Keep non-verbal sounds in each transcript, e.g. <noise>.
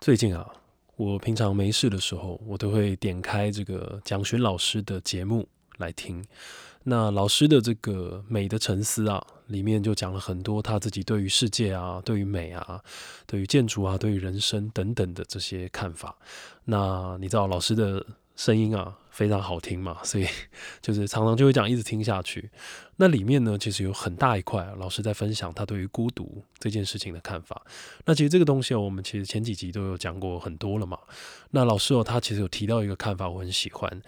最近啊，我平常没事的时候，我都会点开这个蒋勋老师的节目来听。那老师的这个美的沉思啊，里面就讲了很多他自己对于世界啊、对于美啊、对于建筑啊、对于人生等等的这些看法。那你知道老师的声音啊非常好听嘛，<laughs> 所以 <laughs> 就是常常就会讲一直听下去。那里面呢，其实有很大一块老师在分享他对于孤独这件事情的看法。那其实这个东西哦，我们其实前几集都有讲过很多了嘛。那老师哦，他其实有提到一个看法，我很喜欢。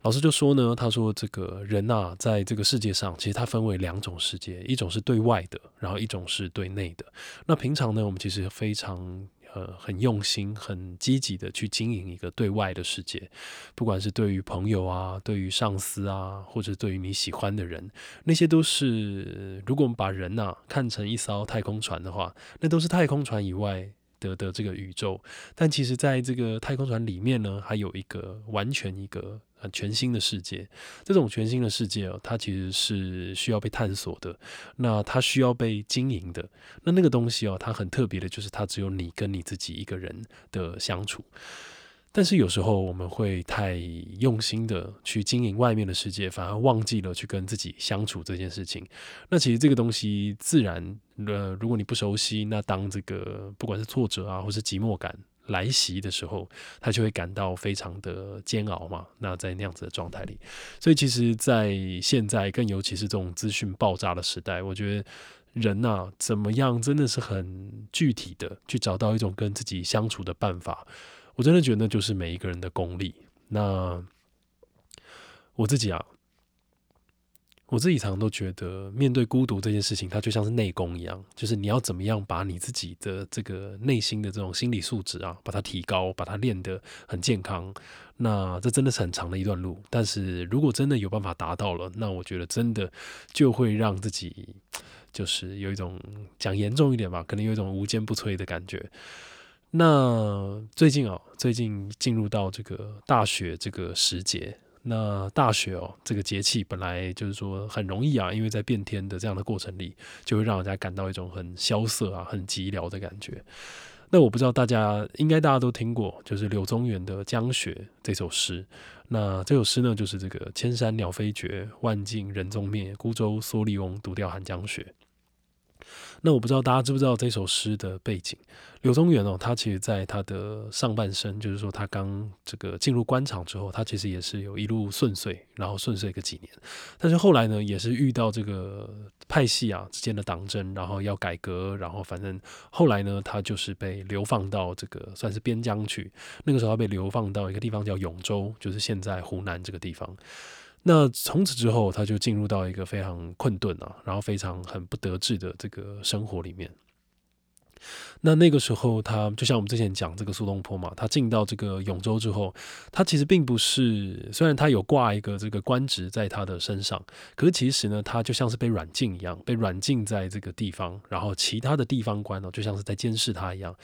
老师就说呢，他说这个人呐，在这个世界上，其实它分为两种世界，一种是对外的，然后一种是对内的。那平常呢，我们其实非常呃很用心、很积极的去经营一个对外的世界，不管是对于朋友啊、对于上司啊，或者对于你喜欢的人，那些都是如果我们把人呐看成一艘太空船的话，那都是太空船以外。的的这个宇宙，但其实在这个太空船里面呢，还有一个完全一个全新的世界。这种全新的世界哦，它其实是需要被探索的，那它需要被经营的。那那个东西哦，它很特别的，就是它只有你跟你自己一个人的相处。但是有时候我们会太用心的去经营外面的世界，反而忘记了去跟自己相处这件事情。那其实这个东西自然，呃，如果你不熟悉，那当这个不管是挫折啊，或是寂寞感来袭的时候，他就会感到非常的煎熬嘛。那在那样子的状态里，所以其实，在现在，更尤其是这种资讯爆炸的时代，我觉得人呐，怎么样真的是很具体的去找到一种跟自己相处的办法。我真的觉得那就是每一个人的功力。那我自己啊，我自己常常都觉得，面对孤独这件事情，它就像是内功一样，就是你要怎么样把你自己的这个内心的这种心理素质啊，把它提高，把它练得很健康。那这真的是很长的一段路。但是如果真的有办法达到了，那我觉得真的就会让自己就是有一种讲严重一点吧，可能有一种无坚不摧的感觉。那最近哦，最近进入到这个大雪这个时节，那大雪哦，这个节气本来就是说很容易啊，因为在变天的这样的过程里，就会让人家感到一种很萧瑟啊、很寂寥的感觉。那我不知道大家应该大家都听过，就是柳宗元的《江雪》这首诗。那这首诗呢，就是这个“千山鸟飞绝，万径人踪灭。孤舟蓑笠翁，独钓寒江雪。”那我不知道大家知不知道这首诗的背景？柳宗元哦，他其实在他的上半生，就是说他刚这个进入官场之后，他其实也是有一路顺遂，然后顺遂个几年。但是后来呢，也是遇到这个派系啊之间的党争，然后要改革，然后反正后来呢，他就是被流放到这个算是边疆去。那个时候他被流放到一个地方叫永州，就是现在湖南这个地方。那从此之后，他就进入到一个非常困顿啊，然后非常很不得志的这个生活里面。那那个时候，他就像我们之前讲这个苏东坡嘛，他进到这个永州之后，他其实并不是，虽然他有挂一个这个官职在他的身上，可是其实呢，他就像是被软禁一样，被软禁在这个地方，然后其他的地方官呢，就像是在监视他一样，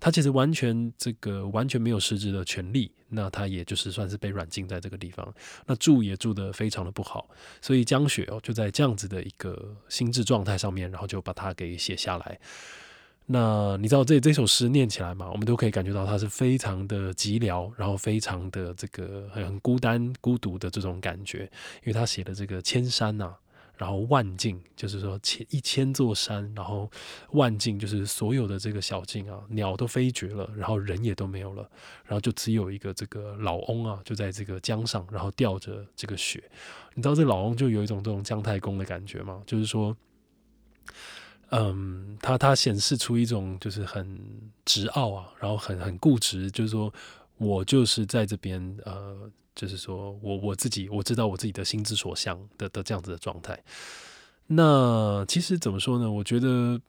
他其实完全这个完全没有实质的权利，那他也就是算是被软禁在这个地方，那住也住得非常的不好，所以江雪哦就在这样子的一个心智状态上面，然后就把它给写下来。那你知道这这首诗念起来嘛？我们都可以感觉到它是非常的寂寥，然后非常的这个很孤单、孤独的这种感觉。因为他写的这个千山呐，然后万径，就是说千一千座山，然后万径就是所有的这个小径啊，鸟都飞绝了，然后人也都没有了，然后就只有一个这个老翁啊，就在这个江上，然后吊着这个雪。你知道这老翁就有一种这种姜太公的感觉吗？就是说。嗯，他他显示出一种就是很执傲啊，然后很很固执，就是说我就是在这边，呃，就是说我我自己我知道我自己的心之所向的的这样子的状态。那其实怎么说呢？我觉得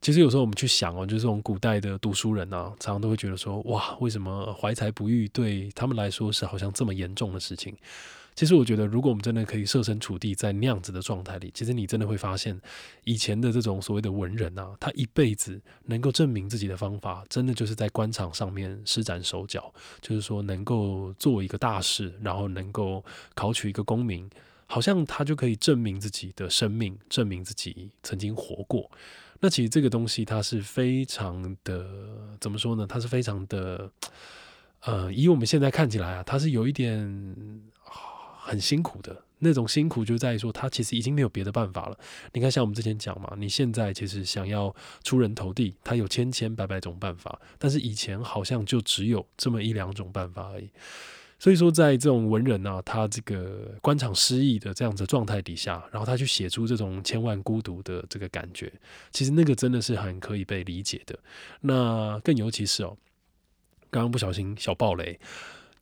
其实有时候我们去想哦，就是这种古代的读书人啊，常常都会觉得说，哇，为什么怀才不遇对他们来说是好像这么严重的事情？其实我觉得，如果我们真的可以设身处地在那样子的状态里，其实你真的会发现，以前的这种所谓的文人啊，他一辈子能够证明自己的方法，真的就是在官场上面施展手脚，就是说能够做一个大事，然后能够考取一个功名，好像他就可以证明自己的生命，证明自己曾经活过。那其实这个东西它是非常的，怎么说呢？它是非常的，呃，以我们现在看起来啊，它是有一点很辛苦的。那种辛苦就在于说，他其实已经没有别的办法了。你看，像我们之前讲嘛，你现在其实想要出人头地，他有千千百百种办法，但是以前好像就只有这么一两种办法而已。所以说，在这种文人啊，他这个官场失意的这样子状态底下，然后他去写出这种千万孤独的这个感觉，其实那个真的是很可以被理解的。那更尤其是哦，刚刚不小心小暴雷。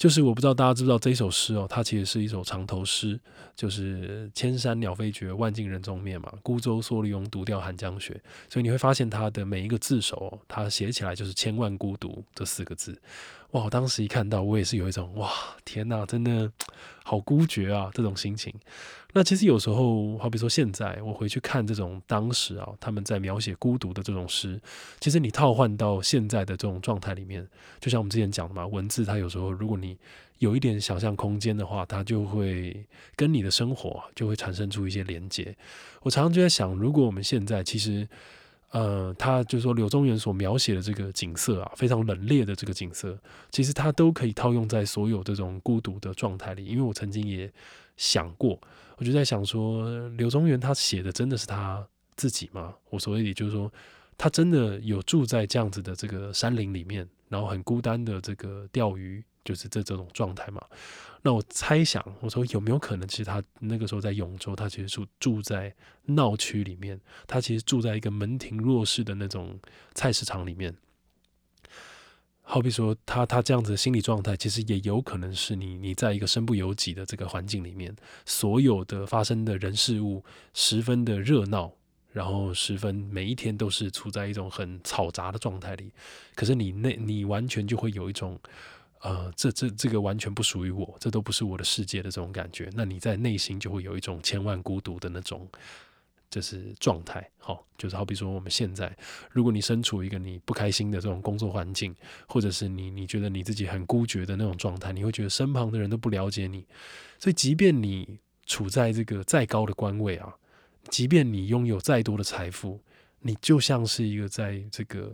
就是我不知道大家知不知道这一首诗哦，它其实是一首长头诗，就是“千山鸟飞绝，万径人踪灭”嘛，“孤舟蓑笠翁，独钓寒江雪”。所以你会发现它的每一个字首，它写起来就是“千万孤独”这四个字。哇！我当时一看到，我也是有一种哇，天哪，真的好孤绝啊这种心情。那其实有时候，好比说现在我回去看这种当时啊，他们在描写孤独的这种诗，其实你套换到现在的这种状态里面，就像我们之前讲的嘛，文字它有时候如果你有一点想象空间的话，它就会跟你的生活就会产生出一些连接。我常常就在想，如果我们现在其实。呃，他就说柳宗元所描写的这个景色啊，非常冷冽的这个景色，其实他都可以套用在所有这种孤独的状态里。因为我曾经也想过，我就在想说，柳宗元他写的真的是他自己吗？我所谓的就是说，他真的有住在这样子的这个山林里面，然后很孤单的这个钓鱼。就是这这种状态嘛，那我猜想，我说有没有可能，其实他那个时候在永州，他其实住住在闹区里面，他其实住在一个门庭若市的那种菜市场里面。好比说，他他这样子的心理状态，其实也有可能是你你在一个身不由己的这个环境里面，所有的发生的人事物十分的热闹，然后十分每一天都是处在一种很嘈杂的状态里，可是你那你完全就会有一种。呃，这这这个完全不属于我，这都不是我的世界的这种感觉。那你在内心就会有一种千万孤独的那种，就是状态。好，就是好比说我们现在，如果你身处一个你不开心的这种工作环境，或者是你你觉得你自己很孤绝的那种状态，你会觉得身旁的人都不了解你。所以，即便你处在这个再高的官位啊，即便你拥有再多的财富，你就像是一个在这个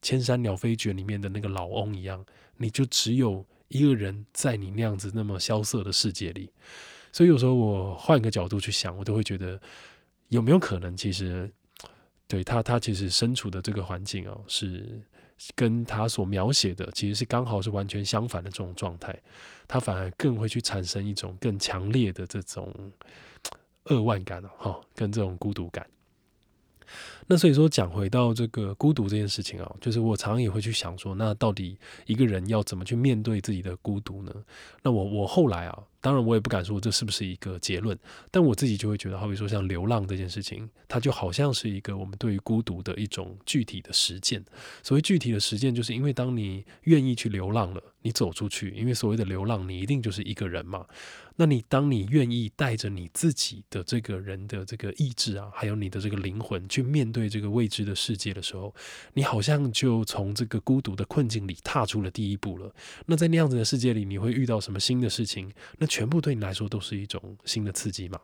千山鸟飞绝里面的那个老翁一样。你就只有一个人在你那样子那么萧瑟的世界里，所以有时候我换个角度去想，我都会觉得有没有可能，其实对他他其实身处的这个环境哦，是跟他所描写的其实是刚好是完全相反的这种状态，他反而更会去产生一种更强烈的这种扼腕感哈，跟这种孤独感。那所以说，讲回到这个孤独这件事情啊，就是我常常也会去想说，那到底一个人要怎么去面对自己的孤独呢？那我我后来啊。当然，我也不敢说这是不是一个结论，但我自己就会觉得，好比说像流浪这件事情，它就好像是一个我们对于孤独的一种具体的实践。所谓具体的实践，就是因为当你愿意去流浪了，你走出去，因为所谓的流浪，你一定就是一个人嘛。那你当你愿意带着你自己的这个人的这个意志啊，还有你的这个灵魂去面对这个未知的世界的时候，你好像就从这个孤独的困境里踏出了第一步了。那在那样子的世界里，你会遇到什么新的事情？那全部对你来说都是一种新的刺激嘛？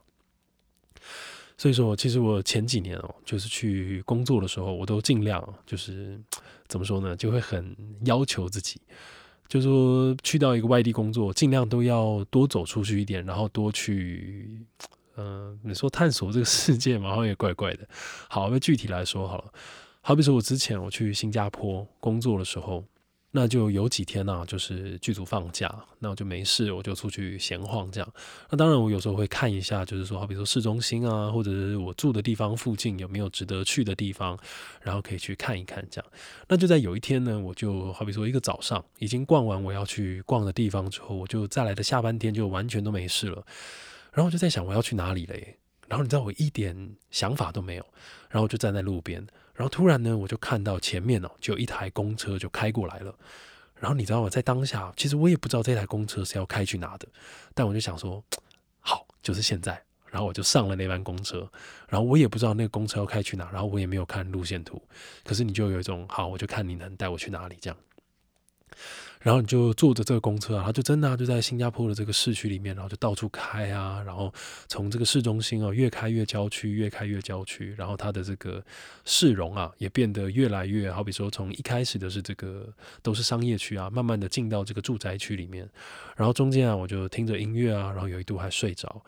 所以说，其实我前几年哦，就是去工作的时候，我都尽量就是怎么说呢，就会很要求自己，就说去到一个外地工作，尽量都要多走出去一点，然后多去，嗯，你说探索这个世界嘛，好像也怪怪的。好，那具体来说好了，好比说我之前我去新加坡工作的时候。那就有几天呢，就是剧组放假，那我就没事，我就出去闲晃这样。那当然，我有时候会看一下，就是说，好比说市中心啊，或者是我住的地方附近有没有值得去的地方，然后可以去看一看这样。那就在有一天呢，我就好比说一个早上已经逛完我要去逛的地方之后，我就再来的下半天就完全都没事了。然后我就在想我要去哪里嘞？然后你知道我一点想法都没有，然后就站在路边。然后突然呢，我就看到前面哦，就有一台公车就开过来了。然后你知道吗？在当下，其实我也不知道这台公车是要开去哪的，但我就想说，好，就是现在。然后我就上了那班公车。然后我也不知道那个公车要开去哪，然后我也没有看路线图。可是你就有一种，好，我就看你能带我去哪里这样。然后你就坐着这个公车啊，它就真的就在新加坡的这个市区里面，然后就到处开啊，然后从这个市中心啊越开越郊区，越开越郊区，然后它的这个市容啊也变得越来越好比说从一开始的是这个都是商业区啊，慢慢的进到这个住宅区里面，然后中间啊我就听着音乐啊，然后有一度还睡着，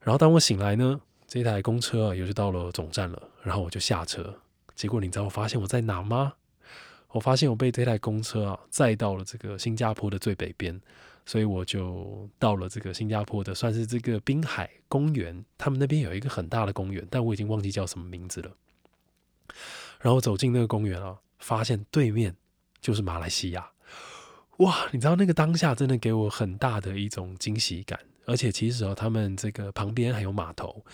然后当我醒来呢，这台公车啊也就到了总站了，然后我就下车，结果你知道我发现我在哪吗？我发现我被这台公车啊载到了这个新加坡的最北边，所以我就到了这个新加坡的算是这个滨海公园。他们那边有一个很大的公园，但我已经忘记叫什么名字了。然后走进那个公园啊，发现对面就是马来西亚。哇，你知道那个当下真的给我很大的一种惊喜感，而且其实哦，他们这个旁边还有码头。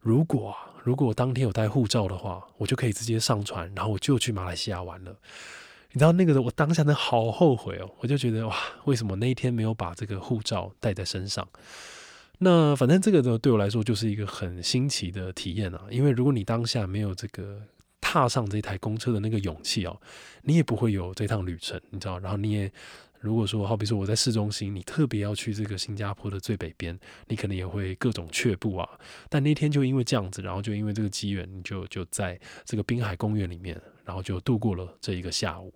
如果如果我当天有带护照的话，我就可以直接上船，然后我就去马来西亚玩了。你知道那个我当下真的好后悔哦，我就觉得哇，为什么那一天没有把这个护照带在身上？那反正这个呢，对我来说就是一个很新奇的体验啊。因为如果你当下没有这个踏上这台公车的那个勇气哦，你也不会有这趟旅程，你知道？然后你也。如果说，好比说我在市中心，你特别要去这个新加坡的最北边，你可能也会各种却步啊。但那天就因为这样子，然后就因为这个机缘，你就就在这个滨海公园里面，然后就度过了这一个下午。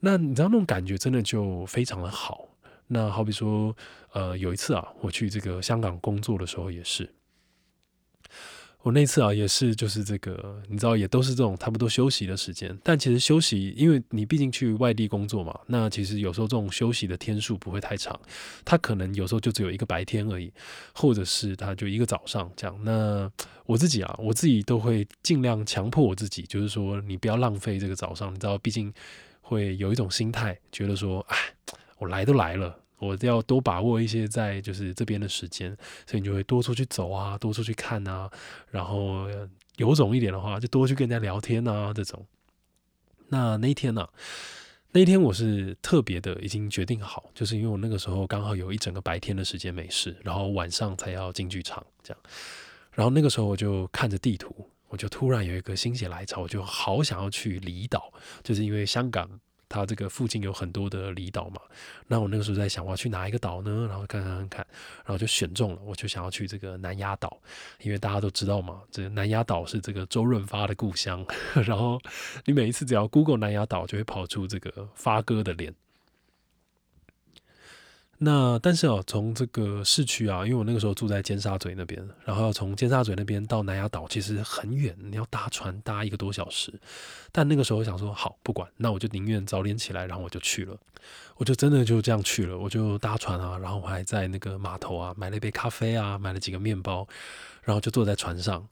那你知道那种感觉真的就非常的好。那好比说，呃，有一次啊，我去这个香港工作的时候也是。我那次啊，也是就是这个，你知道，也都是这种差不多休息的时间。但其实休息，因为你毕竟去外地工作嘛，那其实有时候这种休息的天数不会太长，它可能有时候就只有一个白天而已，或者是它就一个早上这样。那我自己啊，我自己都会尽量强迫我自己，就是说你不要浪费这个早上，你知道，毕竟会有一种心态，觉得说，哎，我来都来了。我要多把握一些在就是这边的时间，所以你就会多出去走啊，多出去看啊，然后有种一点的话，就多去跟人家聊天啊，这种。那那一天呢？那一天我是特别的已经决定好，就是因为我那个时候刚好有一整个白天的时间没事，然后晚上才要进剧场这样。然后那个时候我就看着地图，我就突然有一个心血来潮，我就好想要去离岛，就是因为香港。它这个附近有很多的离岛嘛，那我那个时候在想，我要去哪一个岛呢？然后看看看，然后就选中了，我就想要去这个南丫岛，因为大家都知道嘛，这南丫岛是这个周润发的故乡。<laughs> 然后你每一次只要 Google 南丫岛，就会跑出这个发哥的脸。那但是哦，从这个市区啊，因为我那个时候住在尖沙咀那边，然后要从尖沙咀那边到南丫岛，其实很远，你要搭船搭一个多小时。但那个时候想说，好，不管，那我就宁愿早点起来，然后我就去了。我就真的就这样去了，我就搭船啊，然后我还在那个码头啊买了一杯咖啡啊，买了几个面包，然后就坐在船上。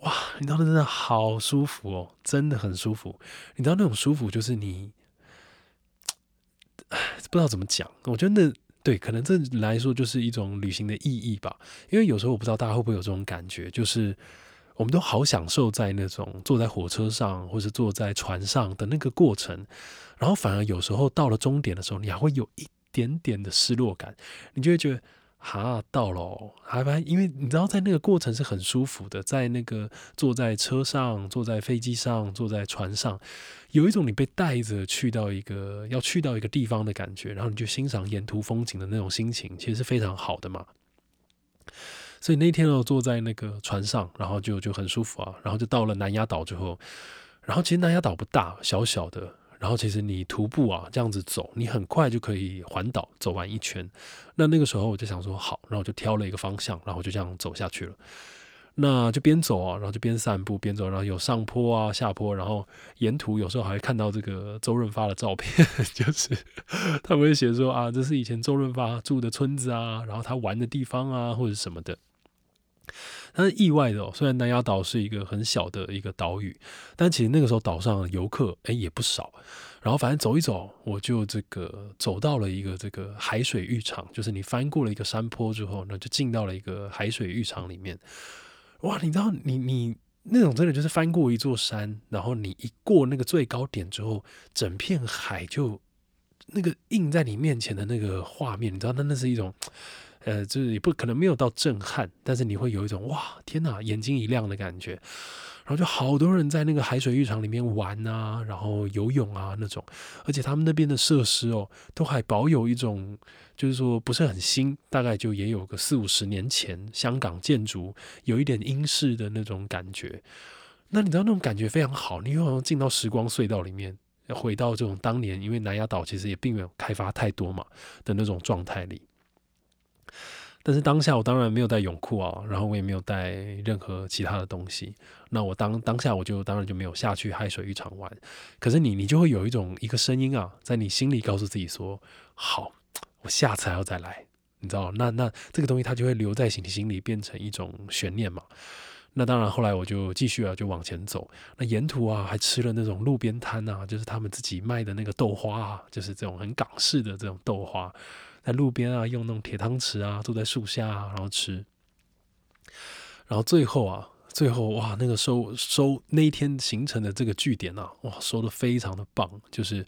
哇，你知道那真的好舒服哦，真的很舒服。你知道那种舒服就是你。不知道怎么讲，我觉得那对可能这来说就是一种旅行的意义吧。因为有时候我不知道大家会不会有这种感觉，就是我们都好享受在那种坐在火车上或者坐在船上的那个过程，然后反而有时候到了终点的时候，你还会有一点点的失落感，你就会觉得。哈，到了，还还，因为你知道，在那个过程是很舒服的，在那个坐在车上、坐在飞机上、坐在船上，有一种你被带着去到一个要去到一个地方的感觉，然后你就欣赏沿途风景的那种心情，其实是非常好的嘛。所以那天呢，坐在那个船上，然后就就很舒服啊，然后就到了南丫岛之后，然后其实南丫岛不大，小小的。然后其实你徒步啊这样子走，你很快就可以环岛走完一圈。那那个时候我就想说好，然后我就挑了一个方向，然后就这样走下去了。那就边走啊，然后就边散步边走，然后有上坡啊下坡，然后沿途有时候还会看到这个周润发的照片，<laughs> 就是他们会写说啊，这是以前周润发住的村子啊，然后他玩的地方啊或者什么的。但是意外的，虽然南丫岛是一个很小的一个岛屿，但其实那个时候岛上游客哎也不少。然后反正走一走，我就这个走到了一个这个海水浴场，就是你翻过了一个山坡之后，那就进到了一个海水浴场里面。哇，你知道你你那种真的就是翻过一座山，然后你一过那个最高点之后，整片海就那个映在你面前的那个画面，你知道那那是一种。呃，就是也不可能没有到震撼，但是你会有一种哇，天哪，眼睛一亮的感觉。然后就好多人在那个海水浴场里面玩啊，然后游泳啊那种，而且他们那边的设施哦，都还保有一种，就是说不是很新，大概就也有个四五十年前香港建筑有一点英式的那种感觉。那你知道那种感觉非常好，你又好像进到时光隧道里面，回到这种当年，因为南丫岛其实也并没有开发太多嘛的那种状态里。但是当下我当然没有带泳裤啊，然后我也没有带任何其他的东西。那我当当下我就当然就没有下去海水浴场玩。可是你你就会有一种一个声音啊，在你心里告诉自己说：好，我下次还要再来。你知道，那那这个东西它就会留在你心里，变成一种悬念嘛。那当然后来我就继续啊，就往前走。那沿途啊还吃了那种路边摊啊，就是他们自己卖的那个豆花啊，就是这种很港式的这种豆花。路边啊，用那种铁汤匙啊，坐在树下啊，然后吃。然后最后啊，最后哇，那个收收那一天形成的这个据点啊，哇，收的非常的棒，就是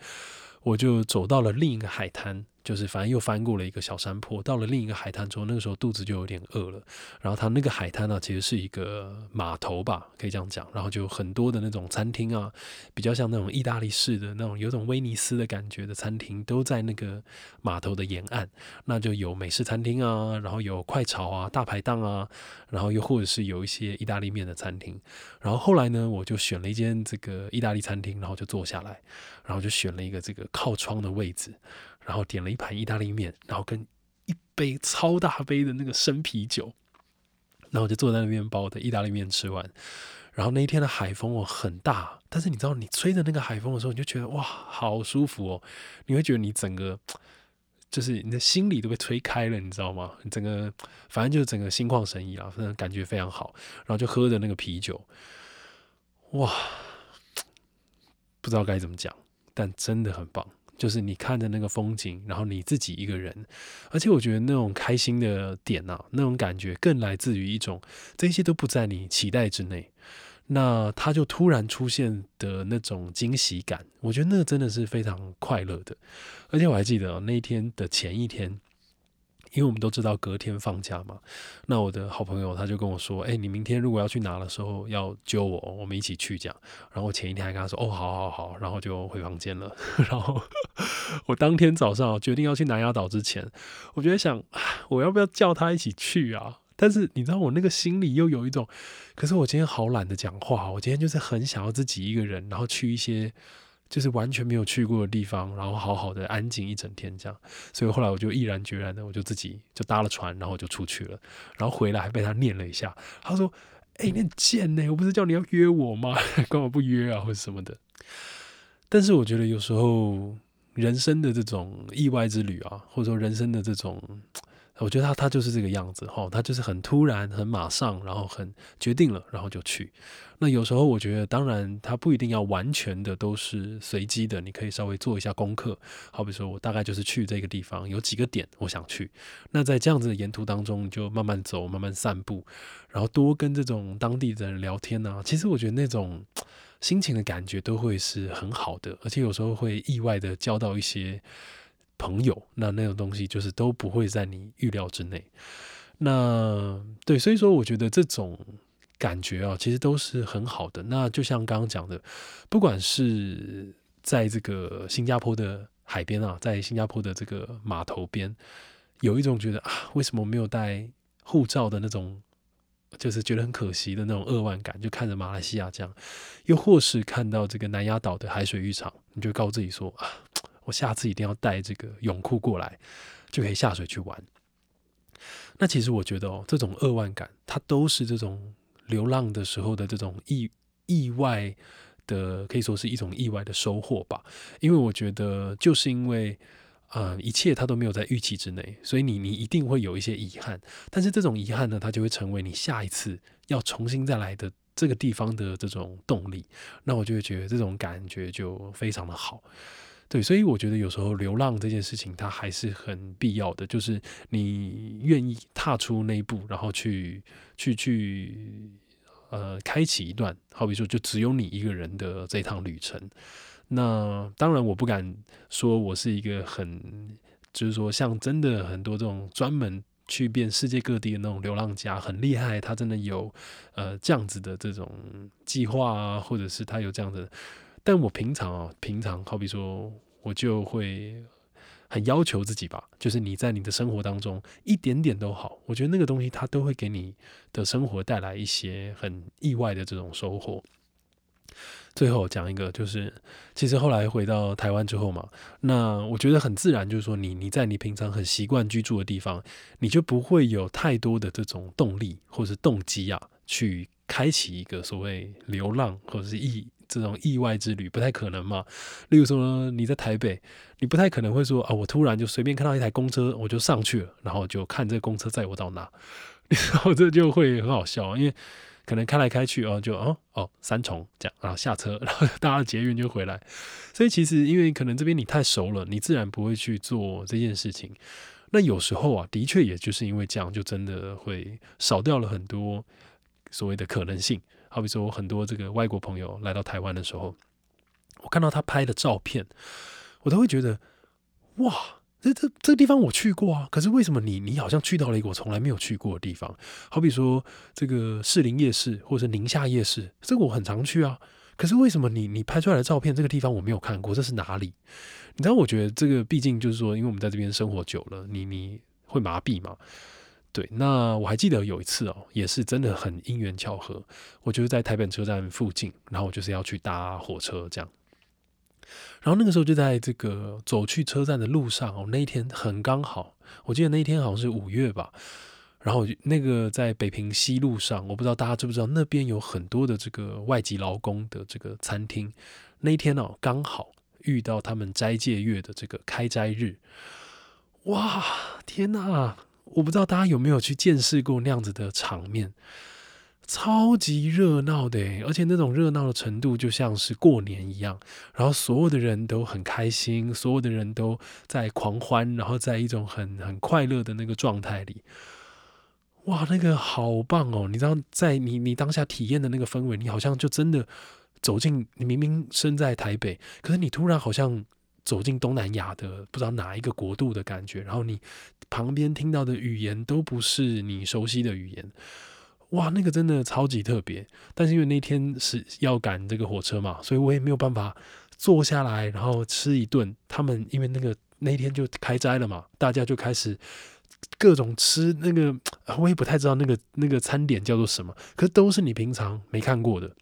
我就走到了另一个海滩。就是反正又翻过了一个小山坡，到了另一个海滩之后，那个时候肚子就有点饿了。然后它那个海滩呢，其实是一个码头吧，可以这样讲。然后就很多的那种餐厅啊，比较像那种意大利式的那种，有种威尼斯的感觉的餐厅，都在那个码头的沿岸。那就有美式餐厅啊，然后有快炒啊、大排档啊，然后又或者是有一些意大利面的餐厅。然后后来呢，我就选了一间这个意大利餐厅，然后就坐下来，然后就选了一个这个靠窗的位置。然后点了一盘意大利面，然后跟一杯超大杯的那个生啤酒，然后就坐在那边把我的意大利面吃完。然后那一天的海风哦很大，但是你知道你吹着那个海风的时候，你就觉得哇好舒服哦，你会觉得你整个就是你的心里都被吹开了，你知道吗？你整个反正就是整个心旷神怡啊，反正感觉非常好。然后就喝着那个啤酒，哇，不知道该怎么讲，但真的很棒。就是你看着那个风景，然后你自己一个人，而且我觉得那种开心的点呐，那种感觉更来自于一种这些都不在你期待之内，那它就突然出现的那种惊喜感，我觉得那真的是非常快乐的。而且我还记得那一天的前一天。因为我们都知道隔天放假嘛，那我的好朋友他就跟我说：“哎，你明天如果要去拿的时候要揪我，我们一起去这样。”然后我前一天还跟他说：“哦，好好好。”然后就回房间了。<laughs> 然后我当天早上决定要去南丫岛之前，我就在想，我要不要叫他一起去啊？但是你知道，我那个心里又有一种，可是我今天好懒得讲话，我今天就是很想要自己一个人，然后去一些。就是完全没有去过的地方，然后好好的安静一整天这样，所以后来我就毅然决然的，我就自己就搭了船，然后就出去了，然后回来还被他念了一下，他说：“哎，你很贱呢，我不是叫你要约我吗？<laughs> 干嘛不约啊，或者什么的？”但是我觉得有时候人生的这种意外之旅啊，或者说人生的这种。我觉得他他就是这个样子哈，他就是很突然、很马上，然后很决定了，然后就去。那有时候我觉得，当然他不一定要完全的都是随机的，你可以稍微做一下功课。好比说我大概就是去这个地方，有几个点我想去。那在这样子的沿途当中，就慢慢走、慢慢散步，然后多跟这种当地的人聊天啊。其实我觉得那种心情的感觉都会是很好的，而且有时候会意外的交到一些。朋友，那那种东西就是都不会在你预料之内。那对，所以说我觉得这种感觉啊，其实都是很好的。那就像刚刚讲的，不管是在这个新加坡的海边啊，在新加坡的这个码头边，有一种觉得啊，为什么没有带护照的那种，就是觉得很可惜的那种扼腕感，就看着马来西亚这样；又或是看到这个南丫岛的海水浴场，你就告诉自己说啊。我下次一定要带这个泳裤过来，就可以下水去玩。那其实我觉得哦，这种扼腕感，它都是这种流浪的时候的这种意意外的，可以说是一种意外的收获吧。因为我觉得，就是因为啊，一切它都没有在预期之内，所以你你一定会有一些遗憾。但是这种遗憾呢，它就会成为你下一次要重新再来的这个地方的这种动力。那我就会觉得这种感觉就非常的好。对，所以我觉得有时候流浪这件事情，它还是很必要的。就是你愿意踏出那一步，然后去去去，呃，开启一段，好比说，就只有你一个人的这趟旅程。那当然，我不敢说我是一个很，就是说，像真的很多这种专门。去遍世界各地的那种流浪家，很厉害，他真的有呃这样子的这种计划啊，或者是他有这样的。但我平常啊，平常好比说，我就会很要求自己吧，就是你在你的生活当中一点点都好，我觉得那个东西它都会给你的生活带来一些很意外的这种收获。最后讲一个，就是其实后来回到台湾之后嘛，那我觉得很自然，就是说你你在你平常很习惯居住的地方，你就不会有太多的这种动力或者是动机啊，去开启一个所谓流浪或者是意这种意外之旅，不太可能嘛。例如说你在台北，你不太可能会说啊，我突然就随便看到一台公车，我就上去了，然后就看这公车载我到哪，<laughs> 然后这就会很好笑，因为。可能开来开去哦，就哦哦三重这样，然后下车，<laughs> 然后搭了捷运就回来。所以其实因为可能这边你太熟了，你自然不会去做这件事情。那有时候啊，的确也就是因为这样，就真的会少掉了很多所谓的可能性。好比说，我很多这个外国朋友来到台湾的时候，我看到他拍的照片，我都会觉得哇。这这这个地方我去过啊，可是为什么你你好像去到了一个我从来没有去过的地方？好比说这个士林夜市或者宁夏夜市，这个我很常去啊。可是为什么你你拍出来的照片这个地方我没有看过？这是哪里？你知道，我觉得这个毕竟就是说，因为我们在这边生活久了，你你会麻痹嘛。对，那我还记得有一次哦，也是真的很因缘巧合，我就是在台北车站附近，然后我就是要去搭火车这样。然后那个时候就在这个走去车站的路上哦，那一天很刚好，我记得那一天好像是五月吧。然后那个在北平西路上，我不知道大家知不知道，那边有很多的这个外籍劳工的这个餐厅。那一天哦，刚好遇到他们斋戒月的这个开斋日。哇，天哪！我不知道大家有没有去见识过那样子的场面。超级热闹的，而且那种热闹的程度就像是过年一样，然后所有的人都很开心，所有的人都在狂欢，然后在一种很很快乐的那个状态里，哇，那个好棒哦！你知道，在你你当下体验的那个氛围，你好像就真的走进，你明明身在台北，可是你突然好像走进东南亚的不知道哪一个国度的感觉，然后你旁边听到的语言都不是你熟悉的语言。哇，那个真的超级特别，但是因为那天是要赶这个火车嘛，所以我也没有办法坐下来，然后吃一顿。他们因为那个那天就开斋了嘛，大家就开始各种吃那个，我也不太知道那个那个餐点叫做什么，可都是你平常没看过的，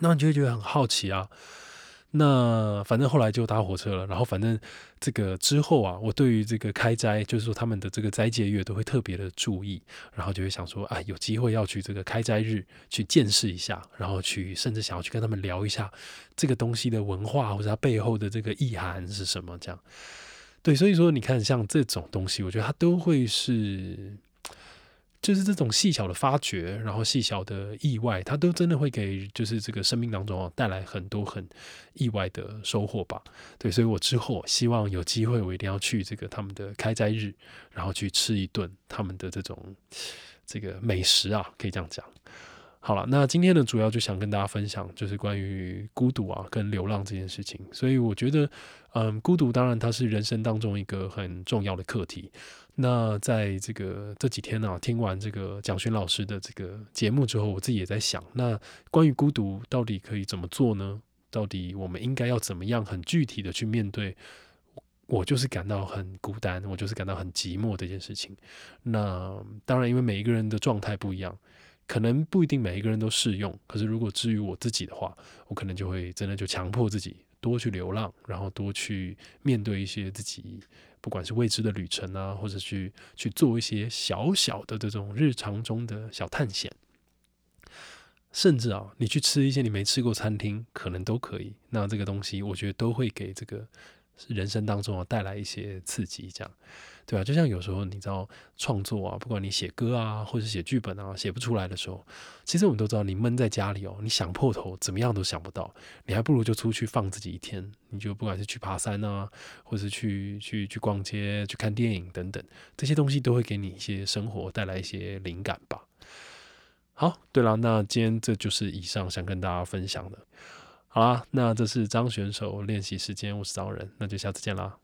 那你就觉得很好奇啊。那反正后来就搭火车了，然后反正这个之后啊，我对于这个开斋，就是说他们的这个斋戒月都会特别的注意，然后就会想说，啊，有机会要去这个开斋日去见识一下，然后去甚至想要去跟他们聊一下这个东西的文化或者它背后的这个意涵是什么，这样。对，所以说你看像这种东西，我觉得它都会是。就是这种细小的发掘，然后细小的意外，它都真的会给就是这个生命当中啊带来很多很意外的收获吧。对，所以我之后希望有机会，我一定要去这个他们的开斋日，然后去吃一顿他们的这种这个美食啊，可以这样讲。好了，那今天呢，主要就想跟大家分享，就是关于孤独啊跟流浪这件事情。所以我觉得，嗯，孤独当然它是人生当中一个很重要的课题。那在这个这几天呢，听完这个蒋勋老师的这个节目之后，我自己也在想，那关于孤独到底可以怎么做呢？到底我们应该要怎么样很具体的去面对？我就是感到很孤单，我就是感到很寂寞这件事情。那当然，因为每一个人的状态不一样。可能不一定每一个人都适用，可是如果至于我自己的话，我可能就会真的就强迫自己多去流浪，然后多去面对一些自己不管是未知的旅程啊，或者去去做一些小小的这种日常中的小探险，甚至啊，你去吃一些你没吃过餐厅，可能都可以。那这个东西，我觉得都会给这个。人生当中啊，带来一些刺激，这样，对吧？就像有时候你知道创作啊，不管你写歌啊，或者写剧本啊，写不出来的时候，其实我们都知道，你闷在家里哦，你想破头怎么样都想不到，你还不如就出去放自己一天。你就不管是去爬山啊，或者是去去去逛街、去看电影等等，这些东西都会给你一些生活带来一些灵感吧。好，对了，那今天这就是以上想跟大家分享的。好啦，那这是张选手练习时间，我是张人，那就下次见啦。